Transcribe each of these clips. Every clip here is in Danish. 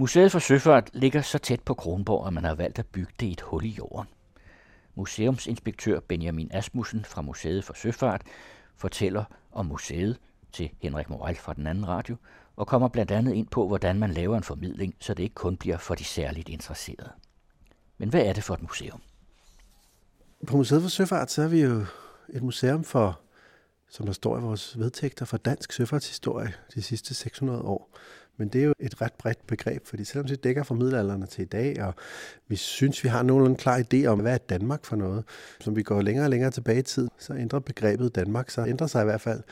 Museet for Søfart ligger så tæt på Kronborg, at man har valgt at bygge det i et hul i jorden. Museumsinspektør Benjamin Asmussen fra Museet for Søfart fortæller om museet til Henrik Moral fra den anden radio, og kommer blandt andet ind på, hvordan man laver en formidling, så det ikke kun bliver for de særligt interesserede. Men hvad er det for et museum? På Museet for Søfart, så er vi jo et museum for, som der står i vores vedtægter, for dansk søfartshistorie de sidste 600 år. Men det er jo et ret bredt begreb, fordi selvom det dækker fra middelalderen til i dag, og vi synes, vi har nogenlunde klar idé om, hvad er Danmark for noget, som vi går længere og længere tilbage i tid, så ændrer begrebet Danmark, så ændrer sig i hvert fald,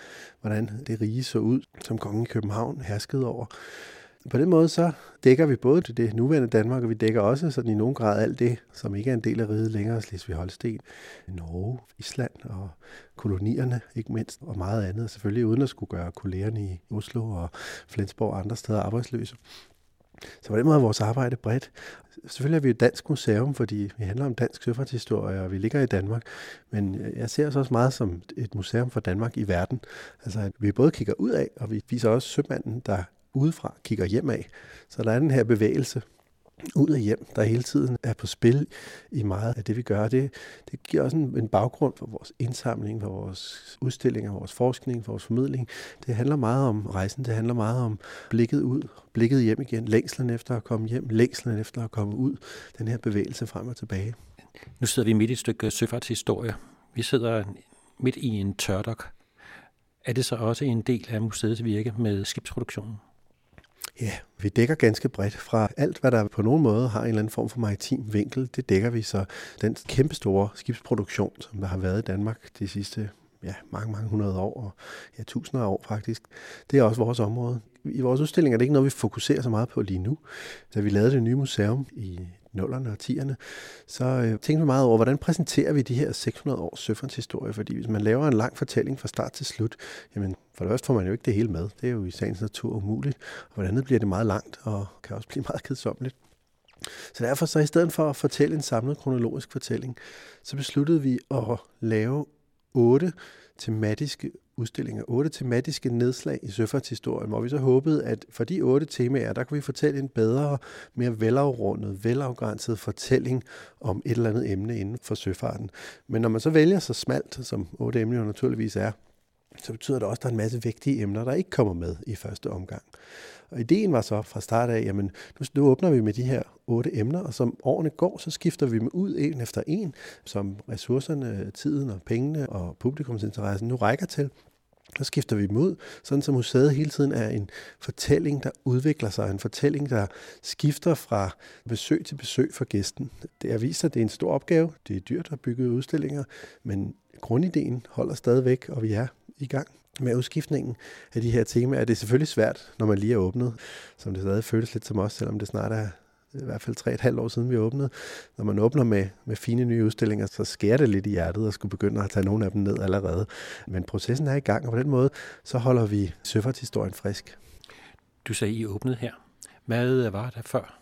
hvordan det rige så ud, som kongen i København herskede over. På den måde så dækker vi både det nuværende Danmark, og vi dækker også sådan i nogen grad alt det, som ikke er en del af riget længere, Slesvig-Holsten, Norge, Island og kolonierne, ikke mindst, og meget andet. Selvfølgelig uden at skulle gøre kollegerne i Oslo og Flensborg og andre steder arbejdsløse. Så på den måde er vores arbejde bredt. Selvfølgelig er vi et dansk museum, fordi vi handler om dansk søfartshistorie, og vi ligger i Danmark. Men jeg ser os også meget som et museum for Danmark i verden. Altså, at vi både kigger ud af, og vi viser også sømanden, der udefra kigger hjem af. Så der er den her bevægelse ud af hjem, der hele tiden er på spil i meget af det, vi gør. Det, det giver også en, en baggrund for vores indsamling, for vores udstillinger, vores forskning, for vores formidling. Det handler meget om rejsen, det handler meget om blikket ud, blikket hjem igen, længslen efter at komme hjem, længslen efter at komme ud, den her bevægelse frem og tilbage. Nu sidder vi midt i et stykke søfartshistorie. Vi sidder midt i en tørdok. Er det så også en del af museets virke med skibsproduktionen? Ja, vi dækker ganske bredt fra alt, hvad der på nogen måde har en eller anden form for maritim vinkel. Det dækker vi så den kæmpestore skibsproduktion, som der har været i Danmark de sidste ja, mange, mange hundrede år, og ja, tusinder af år faktisk. Det er også vores område. I vores udstilling er det ikke noget, vi fokuserer så meget på lige nu. Da vi lavede det nye museum i nullerne og tierne, så øh, tænkte vi meget over, hvordan præsenterer vi de her 600 års søfartshistorie? Fordi hvis man laver en lang fortælling fra start til slut, jamen for det første får man jo ikke det hele med. Det er jo i sagens natur umuligt. Og for det andet bliver det meget langt og kan også blive meget kedsommeligt. Så derfor så i stedet for at fortælle en samlet kronologisk fortælling, så besluttede vi at lave otte tematiske udstillinger, otte tematiske nedslag i søfartshistorien, hvor vi så håbede, at for de otte temaer, der kunne vi fortælle en bedre, mere velafrundet, velafgrænset fortælling om et eller andet emne inden for søfarten. Men når man så vælger så smalt, som otte emner naturligvis er, så betyder det også, at der er en masse vigtige emner, der ikke kommer med i første omgang. Og ideen var så fra start af, jamen nu, nu åbner vi med de her otte emner, og som årene går, så skifter vi dem ud en efter en, som ressourcerne, tiden og pengene og publikumsinteressen nu rækker til. Så skifter vi dem ud, sådan som museet hele tiden er en fortælling, der udvikler sig, en fortælling, der skifter fra besøg til besøg for gæsten. Det er vist, at det er en stor opgave, det er dyrt at bygge udstillinger, men grundideen holder stadigvæk, og vi er i gang med udskiftningen af de her temaer. Det er selvfølgelig svært, når man lige er åbnet, som det stadig føles lidt som os, selvom det snart er i hvert fald tre et halvt år siden vi åbnede. Når man åbner med, med fine nye udstillinger, så skærer det lidt i hjertet og skulle begynde at tage nogle af dem ned allerede. Men processen er i gang, og på den måde, så holder vi søfartshistorien frisk. Du sagde, I åbnede her. Hvad øh, var der før?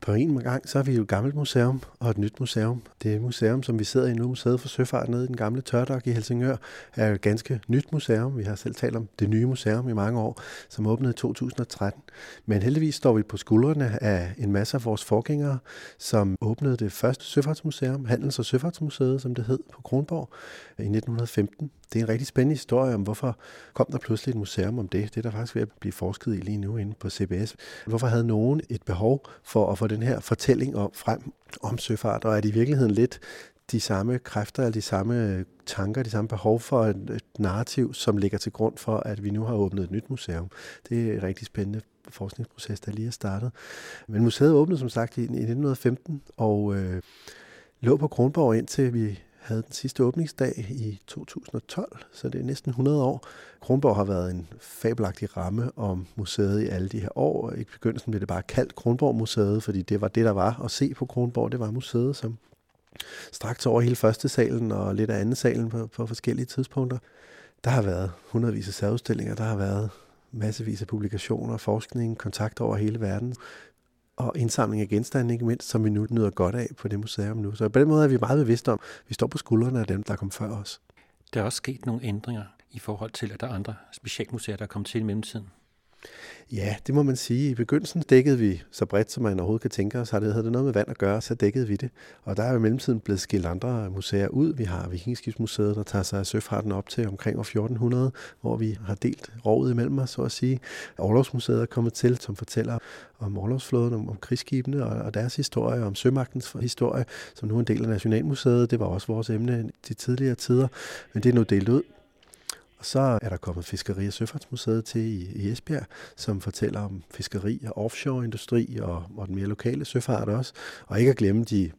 På en gang, så er vi jo et gammelt museum og et nyt museum. Det museum, som vi sidder i nu, Museet for Søfart nede i den gamle tørdok i Helsingør, er et ganske nyt museum. Vi har selv talt om det nye museum i mange år, som åbnede i 2013. Men heldigvis står vi på skuldrene af en masse af vores forgængere, som åbnede det første søfartsmuseum, Handels- og Søfartsmuseet, som det hed, på Kronborg i 1915 det er en rigtig spændende historie om, hvorfor kom der pludselig et museum om det. Det er der faktisk ved at blive forsket i lige nu inde på CBS. Hvorfor havde nogen et behov for at få den her fortælling om, frem om søfart, og er det i virkeligheden lidt de samme kræfter, de samme tanker, de samme behov for et, et narrativ, som ligger til grund for, at vi nu har åbnet et nyt museum. Det er en rigtig spændende forskningsproces, der lige er startet. Men museet åbnede som sagt i, i 1915, og øh, lå på Kronborg indtil vi havde den sidste åbningsdag i 2012, så det er næsten 100 år. Kronborg har været en fabelagtig ramme om museet i alle de her år. I begyndelsen blev det bare kaldt Kronborg Museet, fordi det var det, der var at se på Kronborg. Det var museet, som straks over hele første salen og lidt af anden salen på, på forskellige tidspunkter. Der har været hundredvis af særudstillinger, der har været massevis af publikationer, forskning, kontakt over hele verden og indsamling af genstande, ikke mindst, som vi nu nyder godt af på det museum nu. Så på den måde er vi meget bevidste om, at vi står på skuldrene af dem, der kom før os. Der er også sket nogle ændringer i forhold til, at der er andre specialmuseer, der er kommet til i mellemtiden. Ja, det må man sige. I begyndelsen dækkede vi så bredt, som man overhovedet kan tænke os. Har det, havde det noget med vand at gøre, så dækkede vi det. Og der er jo i mellemtiden blevet skilt andre museer ud. Vi har Vikingskibsmuseet, der tager sig af søfarten op til omkring år 1400, hvor vi har delt rovet imellem os, så at sige. Orlovsmuseet er kommet til, som fortæller om orlovsflåden, om, om krigsskibene og, og deres historie, om sømagtens historie, som nu er en del af Nationalmuseet. Det var også vores emne de tidligere tider, men det er nu delt ud. Og så er der kommet Fiskeri- og Søfartsmuseet til i, i Esbjerg, som fortæller om fiskeri og offshore-industri og, og den mere lokale søfart også. Og ikke at glemme de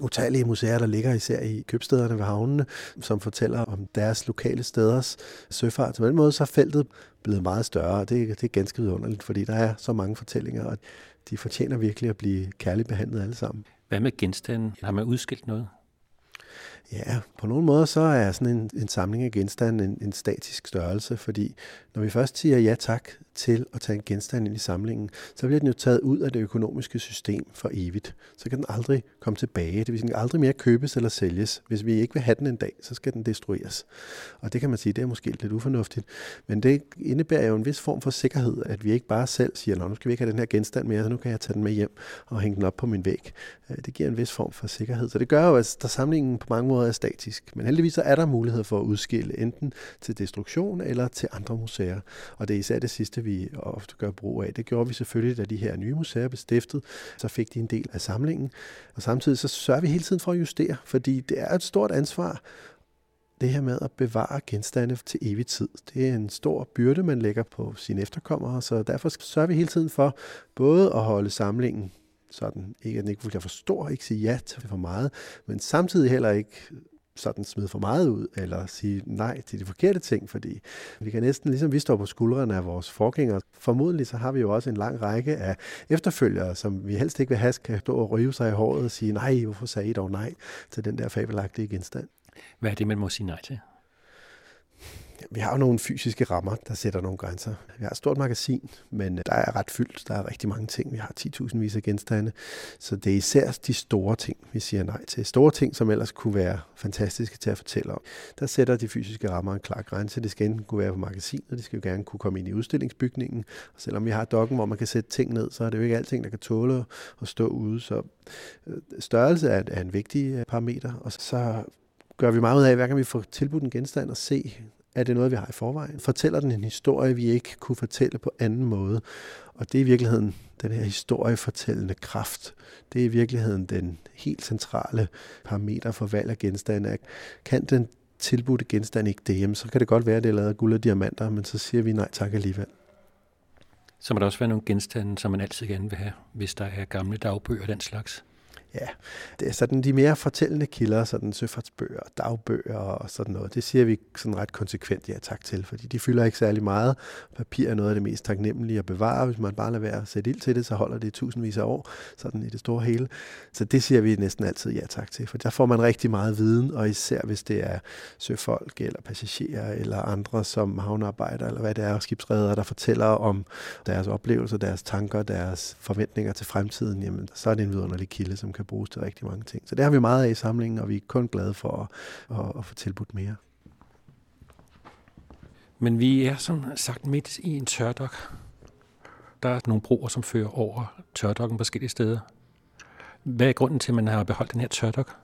utallige museer, der ligger især i købstederne ved havnene, som fortæller om deres lokale steders søfart. Så på den måde så er feltet blevet meget større, og det, det er ganske vidunderligt, fordi der er så mange fortællinger, og de fortjener virkelig at blive kærligt behandlet alle sammen. Hvad med genstanden? Har man udskilt noget? Ja, på nogle måder så er sådan en, en samling af genstande en, en statisk størrelse, fordi når vi først siger ja tak til at tage en genstand ind i samlingen, så bliver den jo taget ud af det økonomiske system for evigt. Så kan den aldrig komme tilbage. Det vil sige, den kan aldrig mere købes eller sælges. Hvis vi ikke vil have den en dag, så skal den destrueres. Og det kan man sige, det er måske lidt ufornuftigt. Men det indebærer jo en vis form for sikkerhed, at vi ikke bare selv siger, nu skal vi ikke have den her genstand mere, så nu kan jeg tage den med hjem og hænge den op på min væg. Øh, det giver en vis form for sikkerhed. Så det gør jo, at der samlingen på mange måder er statisk. Men heldigvis så er der mulighed for at udskille enten til destruktion eller til andre museer. Og det er især det sidste, vi ofte gør brug af. Det gjorde vi selvfølgelig, da de her nye museer blev stiftet. Så fik de en del af samlingen. Og samtidig så sørger vi hele tiden for at justere, fordi det er et stort ansvar det her med at bevare genstande til evig tid. Det er en stor byrde, man lægger på sine efterkommere, så derfor sørger vi hele tiden for både at holde samlingen sådan, ikke at den ikke bliver for stor, ikke sige ja til for meget, men samtidig heller ikke sådan smide for meget ud, eller sige nej til de forkerte ting, fordi vi kan næsten, ligesom vi står på skuldrene af vores forgængere, formodentlig så har vi jo også en lang række af efterfølgere, som vi helst ikke vil have, kan stå og rive sig i håret og sige, nej, hvorfor sagde I dog nej til den der fabelagtige genstand? Hvad er det, man må sige nej til? Vi har jo nogle fysiske rammer, der sætter nogle grænser. Vi har et stort magasin, men øh, der er ret fyldt. Der er rigtig mange ting. Vi har 10.000 vis af genstande. Så det er især de store ting, vi siger nej til. Store ting, som ellers kunne være fantastiske til at fortælle om. Der sætter de fysiske rammer en klar grænse. Det skal enten kunne være på magasinet, det skal jo gerne kunne komme ind i udstillingsbygningen. Og selvom vi har dokken, hvor man kan sætte ting ned, så er det jo ikke alting, der kan tåle at stå ude. Så øh, størrelse er en vigtig øh, parameter. Og så gør vi meget ud af, hver gang vi får tilbudt en genstand og se er det noget, vi har i forvejen? Fortæller den en historie, vi ikke kunne fortælle på anden måde? Og det er i virkeligheden den her historiefortællende kraft. Det er i virkeligheden den helt centrale parameter for valg af genstande. Kan den tilbudte genstand ikke det, jamen, så kan det godt være, at det er lavet af guld og diamanter, men så siger vi nej tak alligevel. Så må der også være nogle genstande, som man altid gerne vil have, hvis der er gamle dagbøger og den slags. Ja, det er sådan de mere fortællende kilder, sådan søfartsbøger, dagbøger og sådan noget. Det siger vi sådan ret konsekvent ja tak til, fordi de fylder ikke særlig meget. Papir er noget af det mest taknemmelige at bevare. Hvis man bare lader være at sætte ild til det, så holder det i tusindvis af år, sådan i det store hele. Så det siger vi næsten altid ja tak til, for der får man rigtig meget viden, og især hvis det er søfolk eller passagerer eller andre som havnearbejder eller hvad det er, skibsredere, der fortæller om deres oplevelser, deres tanker, deres forventninger til fremtiden, jamen så er det en vidunderlig kilde, som kan kan bruges til rigtig mange ting. Så det har vi meget af i samlingen, og vi er kun glade for at, at, at få tilbudt mere. Men vi er som sagt midt i en tørdok. Der er nogle broer, som fører over tørdokken på forskellige steder. Hvad er grunden til, at man har beholdt den her tørdok?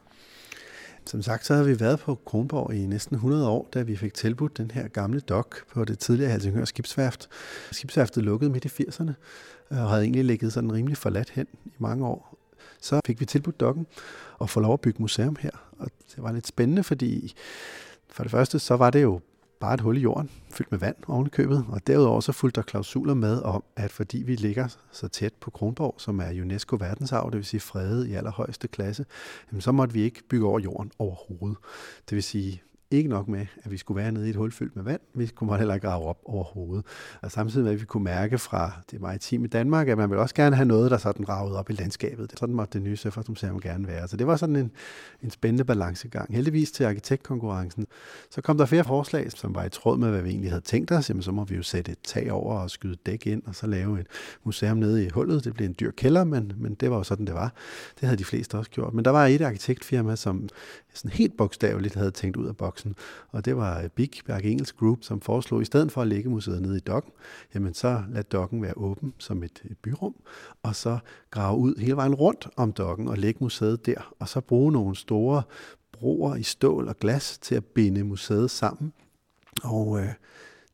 Som sagt, så har vi været på Kronborg i næsten 100 år, da vi fik tilbudt den her gamle dok på det tidligere Helsingør skibsværft. Skibsværftet lukkede midt i 80'erne og havde egentlig ligget sådan rimelig forladt hen i mange år så fik vi tilbudt dokken og få lov at bygge museum her. Og det var lidt spændende, fordi for det første, så var det jo bare et hul i jorden, fyldt med vand oven i købet. Og derudover så fulgte der klausuler med om, at fordi vi ligger så tæt på Kronborg, som er UNESCO verdensarv, det vil sige fredet i allerhøjeste klasse, jamen så måtte vi ikke bygge over jorden overhovedet. Det vil sige, ikke nok med, at vi skulle være nede i et hul fyldt med vand, vi kunne heller ikke grave op overhovedet. Og samtidig med, at vi kunne mærke fra det maritime i Danmark, at man vil også gerne have noget, der sådan ragede op i landskabet. Sådan måtte det nye Søfartsmuseum gerne være. Så det var sådan en, en spændende balancegang. Heldigvis til arkitektkonkurrencen. Så kom der flere forslag, som var i tråd med, hvad vi egentlig havde tænkt os. Jamen, så må vi jo sætte et tag over og skyde dæk ind, og så lave et museum nede i hullet. Det blev en dyr kælder, men, men det var jo sådan, det var. Det havde de fleste også gjort. Men der var et arkitektfirma, som sådan helt bogstaveligt havde tænkt ud af boksen boksen. Og det var Big Berg Engels Group, som foreslog, i stedet for at lægge museet nede i dokken, jamen så lad dokken være åben som et, et byrum, og så grave ud hele vejen rundt om dokken og lægge museet der, og så bruge nogle store broer i stål og glas til at binde museet sammen. Og øh,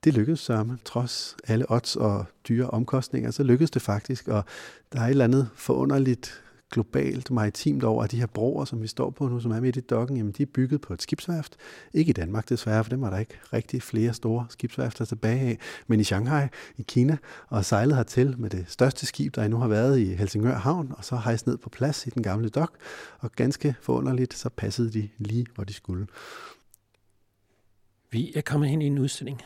det lykkedes sørme, trods alle odds og dyre omkostninger, så lykkedes det faktisk, og der er et eller andet forunderligt globalt maritimt over, at de her broer, som vi står på nu, som er midt i dokken, jamen de er bygget på et skibsværft. Ikke i Danmark desværre, for dem var der ikke rigtig flere store skibsværfter tilbage af, men i Shanghai, i Kina, og sejlet hertil med det største skib, der endnu har været i Helsingør Havn, og så hejst ned på plads i den gamle dok, og ganske forunderligt, så passede de lige, hvor de skulle. Vi er kommet hen i en udstilling.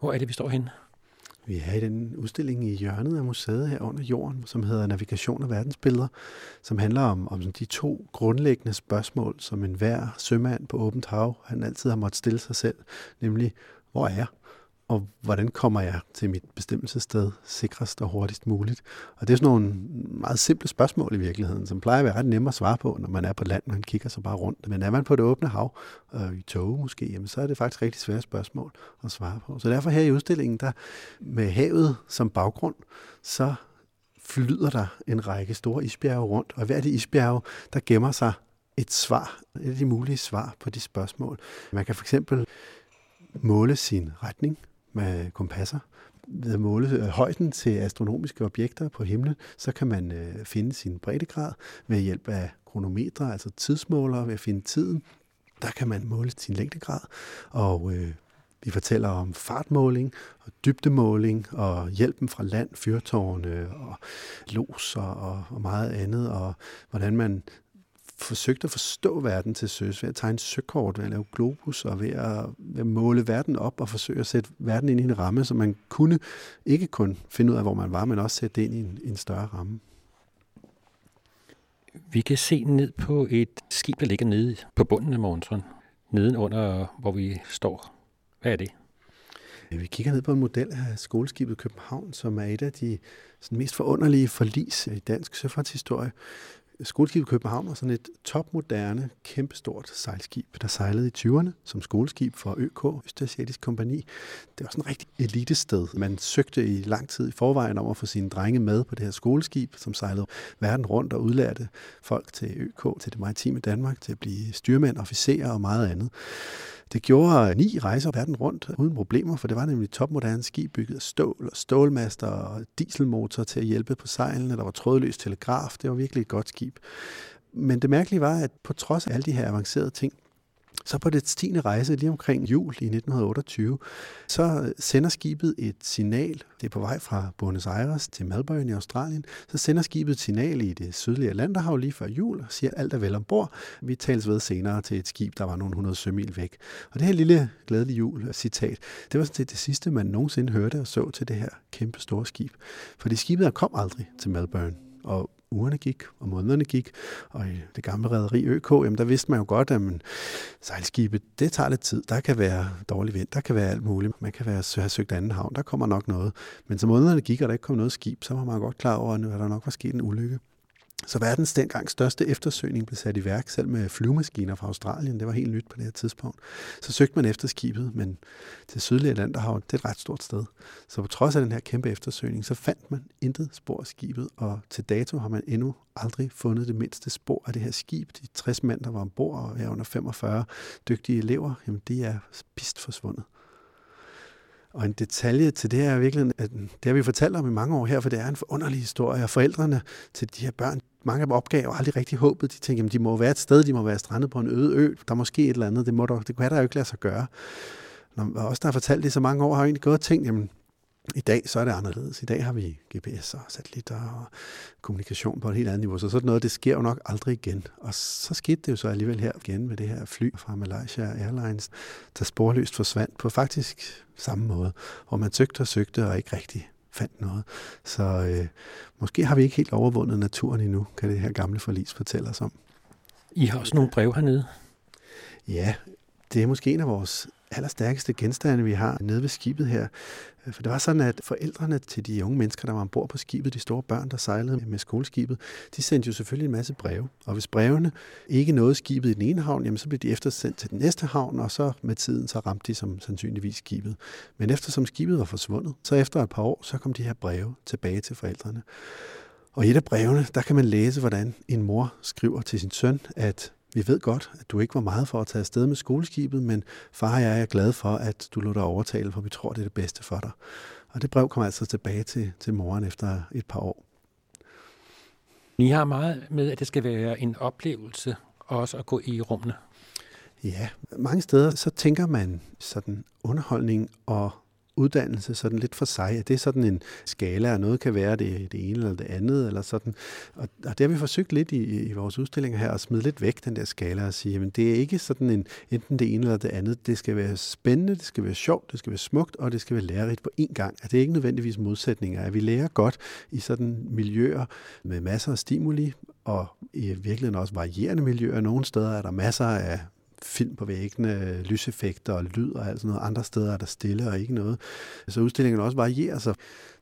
Hvor er det, vi står henne? Vi er i den udstilling i hjørnet af museet her under jorden, som hedder Navigation og verdensbilleder, som handler om, om de to grundlæggende spørgsmål, som enhver sømand på åbent hav, han altid har måttet stille sig selv, nemlig, hvor er jeg? Og hvordan kommer jeg til mit bestemmelsessted sikrest og hurtigst muligt? Og det er sådan nogle meget simple spørgsmål i virkeligheden, som plejer at være ret nemme at svare på, når man er på land, man kigger sig bare rundt. Men er man på det åbne hav, øh, i tog måske, jamen, så er det faktisk rigtig svære spørgsmål at svare på. Så derfor her i udstillingen, der med havet som baggrund, så flyder der en række store isbjerge rundt, og hver af de isbjerge, der gemmer sig et svar, et af de mulige svar på de spørgsmål. Man kan for eksempel måle sin retning, med kompasser. Ved at måle øh, højden til astronomiske objekter på himlen, så kan man øh, finde sin breddegrad ved hjælp af kronometre, altså tidsmålere, ved at finde tiden. Der kan man måle sin længdegrad, og øh, vi fortæller om fartmåling og dybdemåling og hjælpen fra land, fyrtårne og loser og, og meget andet, og hvordan man forsøgt at forstå verden til søs ved at tegne søkort, ved at lave globus og ved at, ved at måle verden op og forsøge at sætte verden ind i en ramme, så man kunne ikke kun finde ud af, hvor man var, men også sætte det ind i en, en større ramme. Vi kan se ned på et skib, der ligger nede på bunden af Morgensen, neden under, hvor vi står. Hvad er det? Vi kigger ned på en model af skoleskibet København, som er et af de sådan, mest forunderlige forlis i dansk søfartshistorie. Skoleskibet København var sådan et topmoderne, kæmpestort sejlskib, der sejlede i 20'erne som skoleskib for ØK, Østasiatisk Kompani. Det var sådan et rigtig elitested. Man søgte i lang tid i forvejen om at få sine drenge med på det her skoleskib, som sejlede verden rundt og udlærte folk til ØK, til det maritime Danmark, til at blive styrmænd, officerer og meget andet. Det gjorde ni rejser verden rundt uden problemer, for det var nemlig topmoderne skib bygget af stål og stålmaster og dieselmotor til at hjælpe på sejlene. Der var trådløs telegraf. Det var virkelig et godt skib. Men det mærkelige var, at på trods af alle de her avancerede ting, så på det 10. rejse, lige omkring jul i 1928, så sender skibet et signal. Det er på vej fra Buenos Aires til Melbourne i Australien. Så sender skibet et signal i det sydlige Atlanterhav lige før jul og siger, at alt er vel ombord. Vi tales ved senere til et skib, der var nogle 100 sømil væk. Og det her lille glædelige jul øh, citat, det var sådan set det sidste, man nogensinde hørte og så til det her kæmpe store skib. Fordi skibet kom aldrig til Melbourne. Og ugerne gik, og månederne gik, og i det gamle rederi ØK, jamen der vidste man jo godt, at man, sejlskibet, det tager lidt tid. Der kan være dårlig vind, der kan være alt muligt. Man kan være, have søgt anden havn, der kommer nok noget. Men så månederne gik, og der ikke kom noget skib, så var man godt klar over, at der nok var sket en ulykke. Så verdens dengang største eftersøgning blev sat i værk, selv med flyvemaskiner fra Australien. Det var helt nyt på det her tidspunkt. Så søgte man efter skibet, men til sydlige Atlanterhav, det er et ret stort sted. Så på trods af den her kæmpe eftersøgning, så fandt man intet spor af skibet, og til dato har man endnu aldrig fundet det mindste spor af det her skib. De 60 mænd, der var ombord, og her under 45 dygtige elever, jamen de er spist forsvundet. Og en detalje til det er virkelig, at det har vi fortalt om i mange år her, for det er en forunderlig historie, og forældrene til de her børn, mange af dem opgav aldrig rigtig håbet. De tænkte, at de må være et sted, de må være strandet på en øde ø. Der er måske et eller andet, det, må der, det kan der jo ikke lade sig gøre. Når os, der har fortalt det i så mange år, har jo egentlig gået og tænkt, jamen, i dag så er det anderledes. I dag har vi GPS og satellitter og kommunikation på et helt andet niveau, så sådan noget, det sker jo nok aldrig igen. Og så skete det jo så alligevel her igen med det her fly fra Malaysia Airlines, der sporløst forsvandt på faktisk samme måde, hvor man søgte og søgte og ikke rigtig fandt noget. Så øh, måske har vi ikke helt overvundet naturen endnu, kan det her gamle forlis fortælle os om. I har også nogle brev hernede. Ja, det er måske en af vores allerstærkeste genstande, vi har nede ved skibet her. Øh, for det var sådan, at forældrene til de unge mennesker, der var ombord på skibet, de store børn, der sejlede med skoleskibet, de sendte jo selvfølgelig en masse breve. Og hvis brevene ikke nåede skibet i den ene havn, jamen så blev de eftersendt til den næste havn, og så med tiden så ramte de som sandsynligvis skibet. Men eftersom skibet var forsvundet, så efter et par år, så kom de her breve tilbage til forældrene. Og i et af brevene, der kan man læse, hvordan en mor skriver til sin søn, at vi ved godt, at du ikke var meget for at tage afsted med skoleskibet, men far og jeg er glad for, at du lod dig overtale, for vi tror, det er det bedste for dig. Og det brev kom altså tilbage til, til moren efter et par år. I har meget med, at det skal være en oplevelse også at gå i rummene. Ja, mange steder så tænker man sådan underholdning og uddannelse sådan lidt for sig, at det er sådan en skala, og noget kan være det, det ene eller det andet, eller sådan. Og, og det har vi forsøgt lidt i, i vores udstillinger her, at smide lidt væk den der skala og sige, at det er ikke sådan en, enten det ene eller det andet. Det skal være spændende, det skal være sjovt, det skal være smukt, og det skal være lærerigt på én gang. At det er ikke nødvendigvis modsætninger, at vi lærer godt i sådan miljøer med masser af stimuli, og i virkeligheden også varierende miljøer. Nogle steder er der masser af film på væggene, lyseffekter og lyd og alt sådan noget. Andre steder er der stille og ikke noget. Så udstillingen også varierer sig.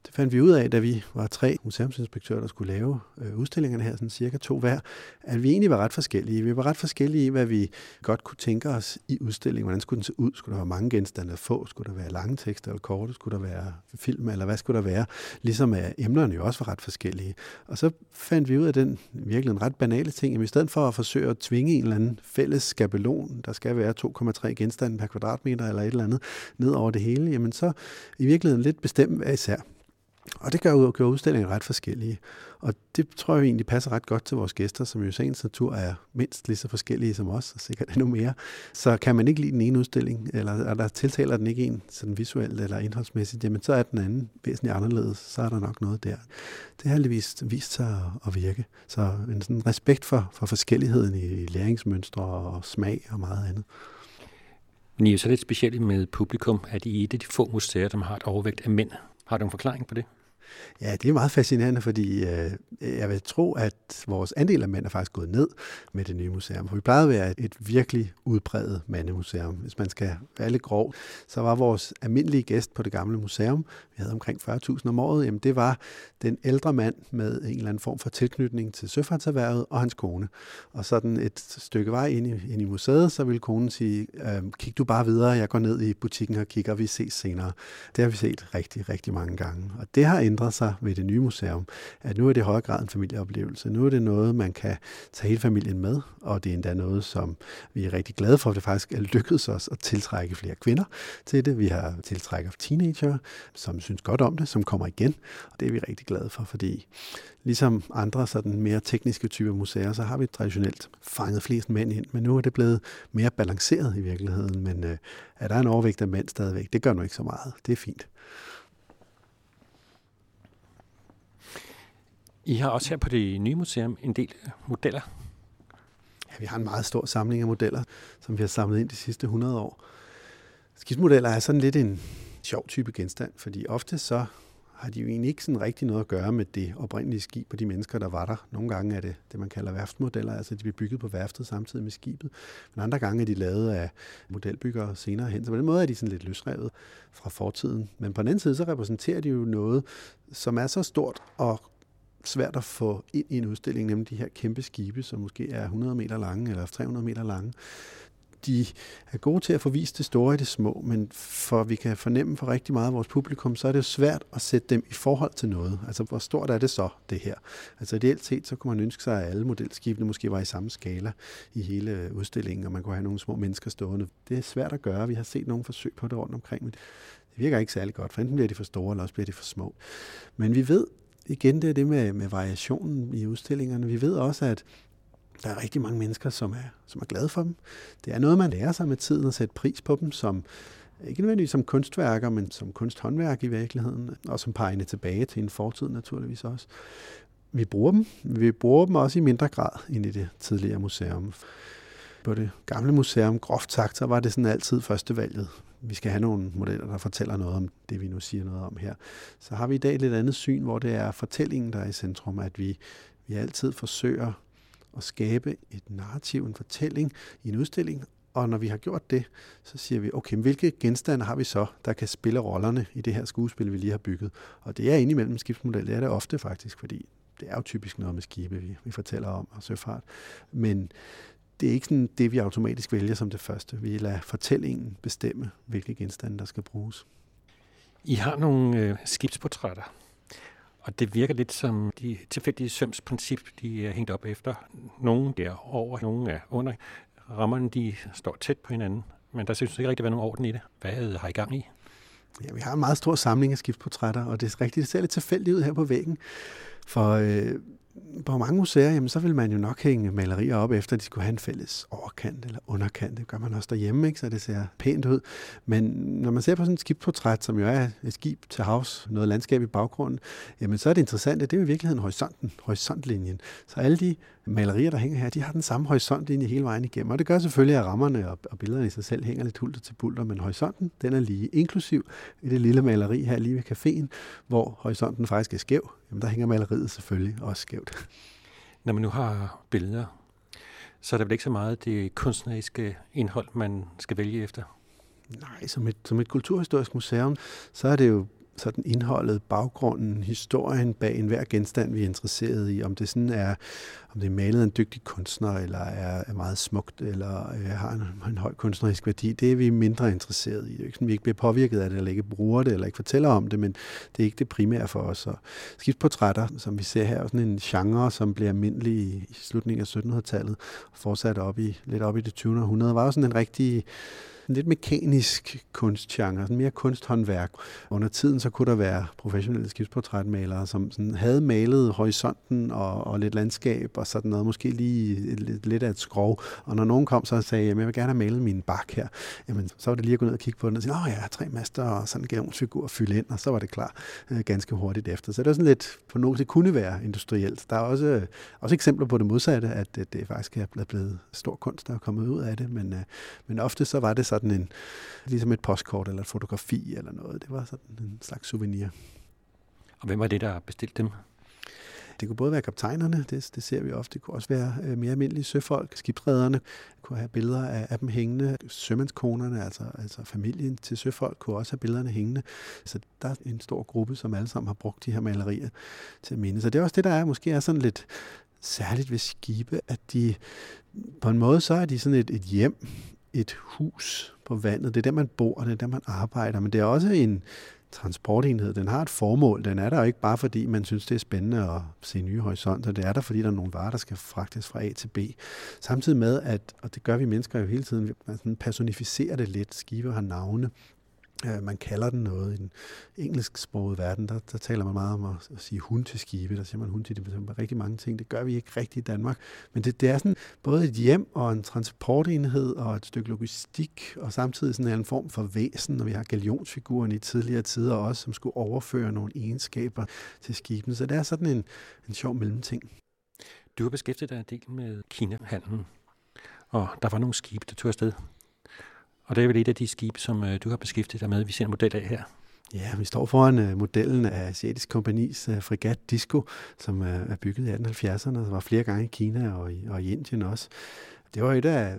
Det fandt vi ud af, da vi var tre museumsinspektører, der skulle lave øh, udstillingerne her, sådan cirka to hver, at vi egentlig var ret forskellige. Vi var ret forskellige i, hvad vi godt kunne tænke os i udstillingen. Hvordan skulle den se ud? Skulle der være mange genstande at få? Skulle der være lange tekster eller korte? Skulle der være film? Eller hvad skulle der være? Ligesom at emnerne jo også var ret forskellige. Og så fandt vi ud af den virkelig en ret banale ting, at i stedet for at forsøge at tvinge en eller anden fælles skabelon, der skal være 2,3 genstande per kvadratmeter eller et eller andet, ned over det hele, jamen så i virkeligheden lidt bestemt hver især. Og det gør jo gør udstillingen ret forskellige. Og det tror jeg egentlig passer ret godt til vores gæster, som jo i sagens natur er mindst lige så forskellige som os, og sikkert endnu mere. Så kan man ikke lide den ene udstilling, eller eller der tiltaler den ikke en sådan visuelt eller indholdsmæssigt, jamen så er den anden væsentligt anderledes, så er der nok noget der. Det har heldigvis vist sig at virke. Så en sådan respekt for, for forskelligheden i læringsmønstre og smag og meget andet. Men I er jo så lidt specielt med publikum, at I er et af de få museer, der har et overvægt af mænd. Har du en forklaring på det? Ja, det er meget fascinerende, fordi øh, jeg vil tro, at vores andel af mænd er faktisk gået ned med det nye museum. For vi plejede at være et virkelig udbredet mandemuseum. Hvis man skal være lidt grov, så var vores almindelige gæst på det gamle museum, vi havde omkring 40.000 om året, jamen det var den ældre mand med en eller anden form for tilknytning til søfartserhvervet og hans kone. Og sådan et stykke vej ind i, ind i museet, så ville konen sige, øh, kig du bare videre, jeg går ned i butikken og kigger, vi ses senere. Det har vi set rigtig, rigtig mange gange. Og det har ændret sig ved det nye museum, at nu er det i højere grad en familieoplevelse. Nu er det noget, man kan tage hele familien med, og det er endda noget, som vi er rigtig glade for, at det faktisk er lykkedes os at tiltrække flere kvinder til det. Vi har tiltrækket teenager, som synes godt om det, som kommer igen, og det er vi rigtig glade for, fordi ligesom andre sådan mere tekniske typer museer, så har vi traditionelt fanget flest mænd ind, men nu er det blevet mere balanceret i virkeligheden, men øh, er der en overvægt af mænd stadigvæk, det gør nu ikke så meget. Det er fint. I har også her på det nye museum en del modeller. Ja, vi har en meget stor samling af modeller, som vi har samlet ind de sidste 100 år. Skibsmodeller er sådan lidt en sjov type genstand, fordi ofte så har de jo egentlig ikke sådan rigtig noget at gøre med det oprindelige skib og de mennesker, der var der. Nogle gange er det det, man kalder værftmodeller, altså de bliver bygget på værftet samtidig med skibet. Men andre gange er de lavet af modelbyggere senere hen. Så på den måde er de sådan lidt løsrevet fra fortiden. Men på den anden side, så repræsenterer de jo noget, som er så stort og svært at få ind i en udstilling, nemlig de her kæmpe skibe, som måske er 100 meter lange eller 300 meter lange. De er gode til at få vist det store i det små, men for vi kan fornemme for rigtig meget af vores publikum, så er det jo svært at sætte dem i forhold til noget. Altså, hvor stort er det så, det her? Altså, ideelt set, så kunne man ønske sig, at alle modelskibene måske var i samme skala i hele udstillingen, og man kunne have nogle små mennesker stående. Det er svært at gøre. Vi har set nogle forsøg på det rundt omkring, men det virker ikke særlig godt, for enten bliver de for store, eller også bliver de for små. Men vi ved, igen det er det med, med variationen i udstillingerne. Vi ved også, at der er rigtig mange mennesker, som er, som er glade for dem. Det er noget, man lærer sig med tiden at sætte pris på dem, som ikke nødvendigvis som kunstværker, men som kunsthåndværk i virkeligheden, og som peger tilbage til en fortid naturligvis også. Vi bruger dem. Vi bruger dem også i mindre grad end i det tidligere museum. På det gamle museum, groft sagt, så var det sådan altid førstevalget vi skal have nogle modeller, der fortæller noget om det, vi nu siger noget om her. Så har vi i dag et lidt andet syn, hvor det er fortællingen, der er i centrum, at vi, vi altid forsøger at skabe et narrativ, en fortælling i en udstilling, Og når vi har gjort det, så siger vi, okay, hvilke genstande har vi så, der kan spille rollerne i det her skuespil, vi lige har bygget? Og det er indimellem skibsmodel, det er det ofte faktisk, fordi det er jo typisk noget med skibe, vi, vi fortæller om, og søfart. Men det er ikke sådan det, vi automatisk vælger som det første. Vi lader fortællingen bestemme, hvilke genstande, der skal bruges. I har nogle øh, skibsportrætter, og det virker lidt som de tilfældige søms princip, de er hængt op efter. Nogle der over, nogle er under. Rammerne de står tæt på hinanden, men der synes ikke rigtig at være nogen orden i det. Hvad har I gang i? Ja, vi har en meget stor samling af skibsportrætter, og det er rigtigt, det ser lidt tilfældigt ud her på væggen. For øh, på mange museer, jamen, så vil man jo nok hænge malerier op, efter de skulle have en fælles overkant eller underkant. Det gør man også derhjemme, ikke? så det ser pænt ud. Men når man ser på sådan et skibportræt, som jo er et skib til havs, noget landskab i baggrunden, jamen så er det interessant, det er jo i virkeligheden horisonten, horisontlinjen. Så alle de malerier, der hænger her, de har den samme horisontlinje hele vejen igennem. Og det gør selvfølgelig, at rammerne og, og billederne i sig selv hænger lidt hulter til bulter, men horisonten, den er lige inklusiv i det lille maleri her lige ved caféen, hvor horisonten faktisk er skæv. Jamen der hænger maleriet selvfølgelig også skævt. Når man nu har billeder, så er der vel ikke så meget det kunstneriske indhold, man skal vælge efter? Nej, som et, som et kulturhistorisk museum, så er det jo sådan indholdet, baggrunden, historien bag enhver genstand, vi er interesseret i. Om det sådan er, om det er malet af en dygtig kunstner, eller er, er meget smukt, eller øh, har en, en høj kunstnerisk værdi, det er vi mindre interesseret i. Det er ikke sådan, vi ikke bliver påvirket af det, eller ikke bruger det, eller ikke fortæller om det, men det er ikke det primære for os. Og skibsportrætter, som vi ser her, er sådan en genre, som blev almindelig i, i slutningen af 1700-tallet, og fortsat op i, lidt op i det 20. århundrede, var jo sådan en rigtig en lidt mekanisk kunstgenre, sådan mere kunsthåndværk. Under tiden så kunne der være professionelle skibsportrætmalere, som sådan havde malet horisonten og, og lidt landskab og sådan noget, måske lige lidt, lidt af et skrov. Og når nogen kom så og sagde, at jeg vil gerne have malet min bak her, jamen, så var det lige at gå ned og kigge på den og sige, åh ja, tre master og sådan en gavnsfigur at fylde ind, og så var det klar øh, ganske hurtigt efter. Så det er sådan lidt, på noget det kunne være industrielt. Der er også, øh, også eksempler på det modsatte, at det, det faktisk er blevet stor kunst, der er kommet ud af det, men, øh, men ofte så var det sådan en, ligesom et postkort eller et fotografi eller noget. Det var sådan en slags souvenir. Og hvem var det, der bestilte dem? Det kunne både være kaptajnerne, det, det ser vi ofte. Det kunne også være øh, mere almindelige søfolk, skibsrederne. kunne have billeder af, af dem hængende. Sømandskonerne, altså, altså familien til søfolk, kunne også have billederne hængende. Så der er en stor gruppe, som alle sammen har brugt de her malerier til at minde. Så det er også det, der er måske er sådan lidt særligt ved skibe, at de på en måde så er de sådan et, et hjem et hus på vandet. Det er der, man bor, det er der, man arbejder. Men det er også en transportenhed. Den har et formål. Den er der jo ikke bare, fordi man synes, det er spændende at se nye horisonter. Det er der, fordi der er nogle varer, der skal fragtes fra A til B. Samtidig med, at, og det gør vi mennesker jo hele tiden, man personificerer det lidt. Skive har navne. Øh, man kalder den noget. I den engelsksprogede verden, der, der taler man meget om at, at sige hund til skibe. Der siger man hund til det er rigtig mange ting. Det gør vi ikke rigtigt i Danmark. Men det, det er sådan både et hjem og en transportenhed og et stykke logistik, og samtidig sådan en form for væsen, når vi har galionsfiguren i tidligere tider også, som skulle overføre nogle egenskaber til skibene. Så det er sådan en, en sjov mellemting. Du har beskæftiget dig en del med Kina-handlen, og der var nogle skibe, der tog afsted og det er vel et af de skibe, som øh, du har beskæftiget dig med, vi ser en model af her. Ja, vi står foran uh, modellen af Asiatisk Kompanis uh, øh, fregat Disco, som uh, er bygget i 1870'erne. Der var flere gange i Kina og i, og i Indien også. Det var et af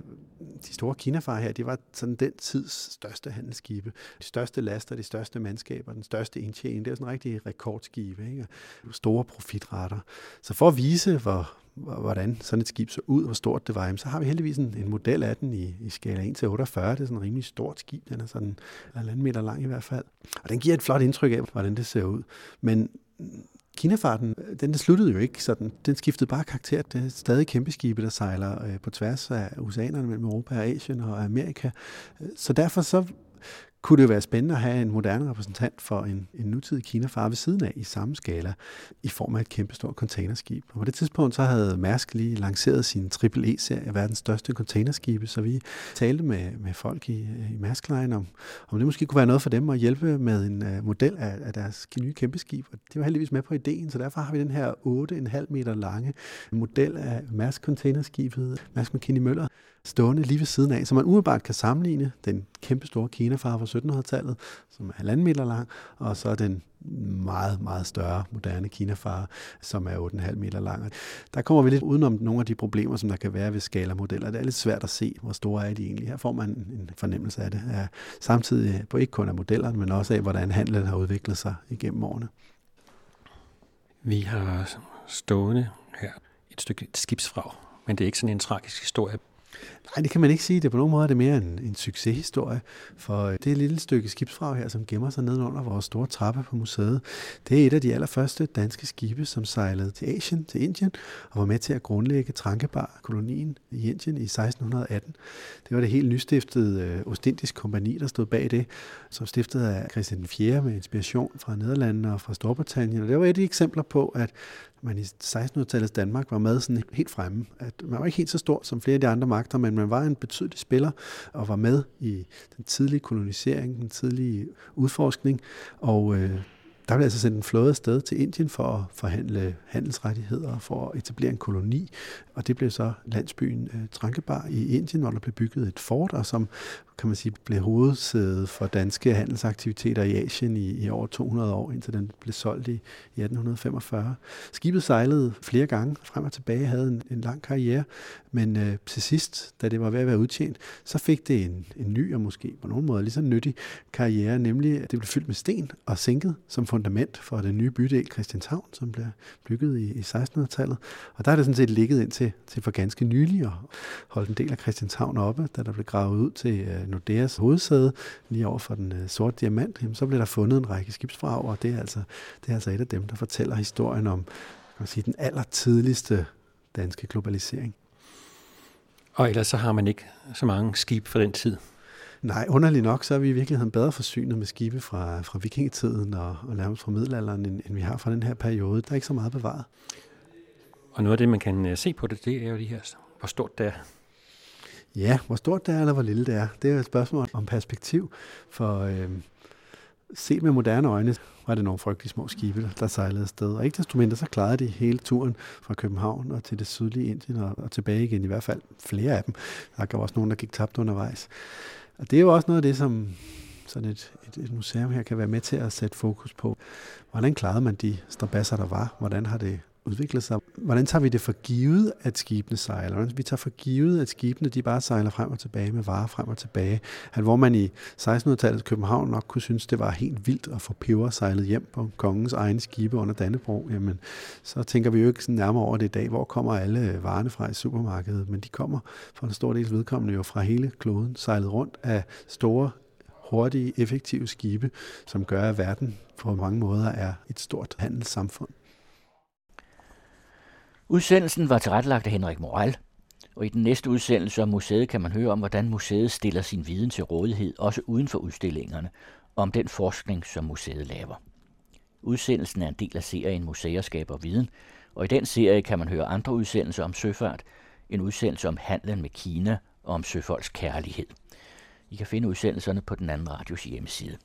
de store kinafarer her, det var sådan den tids største handelsskibe. De største laster, de største mandskaber, den største indtjening. Det er sådan en rigtig rekordskibe. Ikke? Store profitrater. Så for at vise, hvor, hvordan sådan et skib så ud, hvor stort det var, så har vi heldigvis en, en model af den i, i skala 1-48. Det er sådan et rimelig stort skib. Den er sådan en meter lang i hvert fald. Og den giver et flot indtryk af, hvordan det ser ud. Men Kinafarten, den sluttede jo ikke sådan. Den skiftede bare karakter. Det er stadig kæmpe skibe, der sejler øh, på tværs af oceanerne mellem Europa og Asien og Amerika. Øh, så derfor så kunne det jo være spændende at have en moderne repræsentant for en, en nutidig Kinafar ved siden af i samme skala, i form af et kæmpestort containerskib. Og på det tidspunkt så havde Mærsk lige lanceret sin Triple E-serie, verdens største containerskibe, så vi talte med, med folk i, i Mærsk Line om, om det måske kunne være noget for dem at hjælpe med en uh, model af, af deres nye kæmpeskib. Og de var heldigvis med på ideen, så derfor har vi den her 8,5 meter lange model af Mærsk containerskibet, Mærsk McKinney Møller, stående lige ved siden af, så man umiddelbart kan sammenligne den kæmpe store Kina-far fra 1700-tallet, som er halvanden meter lang, og så den meget, meget større moderne Kinafar, som er 8,5 meter lang. Der kommer vi lidt udenom nogle af de problemer, som der kan være ved skalamodeller. Det er lidt svært at se, hvor store er de egentlig. Her får man en fornemmelse af det. Ja, samtidig på ikke kun af modellerne, men også af, hvordan handlen har udviklet sig igennem årene. Vi har stående her et stykke skibsfrag, men det er ikke sådan en tragisk historie. Nej, det kan man ikke sige. Det er på nogen måde det er mere en, en succeshistorie, for øh, det lille stykke skibsfrag her, som gemmer sig nedenunder vores store trappe på museet. Det er et af de allerførste danske skibe, som sejlede til Asien, til Indien, og var med til at grundlægge Trankebar-kolonien i Indien i 1618. Det var det helt nystiftede øh, Ostindisk kompani, der stod bag det, som stiftet af Christian 4. med inspiration fra Nederlandene og fra Storbritannien. Og det var et af de eksempler på, at man i 1600-tallets Danmark var med sådan helt fremme. At man var ikke helt så stor som flere af de andre magter, men man var en betydelig spiller og var med i den tidlige kolonisering, den tidlige udforskning. Og øh, der blev altså sendt en flåde afsted til Indien for at forhandle handelsrettigheder, for at etablere en koloni. Og det blev så landsbyen øh, Trankebar i Indien, hvor der blev bygget et fort, og som kan man sige, blev hovedsædet for danske handelsaktiviteter i Asien i, i over 200 år, indtil den blev solgt i, i 1845. Skibet sejlede flere gange frem og tilbage, havde en, en lang karriere, men øh, til sidst, da det var ved at være udtjent, så fik det en, en ny og måske på nogen måde lige så nyttig karriere, nemlig at det blev fyldt med sten og sænket som fundament for den nye bydel Christianshavn, som blev bygget i, i 1600-tallet. Og der er det sådan set ligget ind til, til for ganske nylig og holdt en del af Christianshavn oppe, da der blev gravet ud til øh, Nordeas hovedsæde, lige over for den øh, sorte diamant, jamen, så blev der fundet en række skibsfrager, og det er, altså, det er altså et af dem, der fortæller historien om kan man sige, den allertidligste danske globalisering. Og ellers så har man ikke så mange skib fra den tid. Nej, underligt nok, så er vi i virkeligheden bedre forsynet med skibe fra, fra vikingetiden og, og nærmest fra middelalderen, end, end vi har fra den her periode. Der er ikke så meget bevaret. Og noget af det, man kan øh, se på det, det er jo de her, hvor stort det er. Ja, hvor stort det er, eller hvor lille det er, det er et spørgsmål om perspektiv. For øh, se med moderne øjne, var det nogle frygtelige små skibe, der sejlede afsted. Og ikke desto mindre, så klarede de hele turen fra København og til det sydlige Indien og, og tilbage igen, i hvert fald flere af dem. Der var også nogen, der gik tabt undervejs. Og det er jo også noget af det, som sådan et, et, et museum her kan være med til at sætte fokus på. Hvordan klarede man de strabasser, der var? Hvordan har det udvikle sig. Hvordan tager vi det for givet, at skibene sejler? Hvordan vi tager for givet, at skibene de bare sejler frem og tilbage med varer frem og tilbage. At hvor man i 1600-tallet København nok kunne synes, det var helt vildt at få peber sejlet hjem på kongens egne skibe under Dannebro, jamen så tænker vi jo ikke sådan nærmere over det i dag. Hvor kommer alle varerne fra i supermarkedet? Men de kommer for en stor del vedkommende jo fra hele kloden, sejlet rundt af store hurtige, effektive skibe, som gør, at verden på mange måder er et stort handelssamfund. Udsendelsen var tilrettelagt af Henrik Moral, og i den næste udsendelse om museet kan man høre om, hvordan museet stiller sin viden til rådighed, også uden for udstillingerne, og om den forskning, som museet laver. Udsendelsen er en del af serien Museer skaber viden, og i den serie kan man høre andre udsendelser om søfart, en udsendelse om handlen med Kina og om søfolks kærlighed. I kan finde udsendelserne på den anden radios hjemmeside.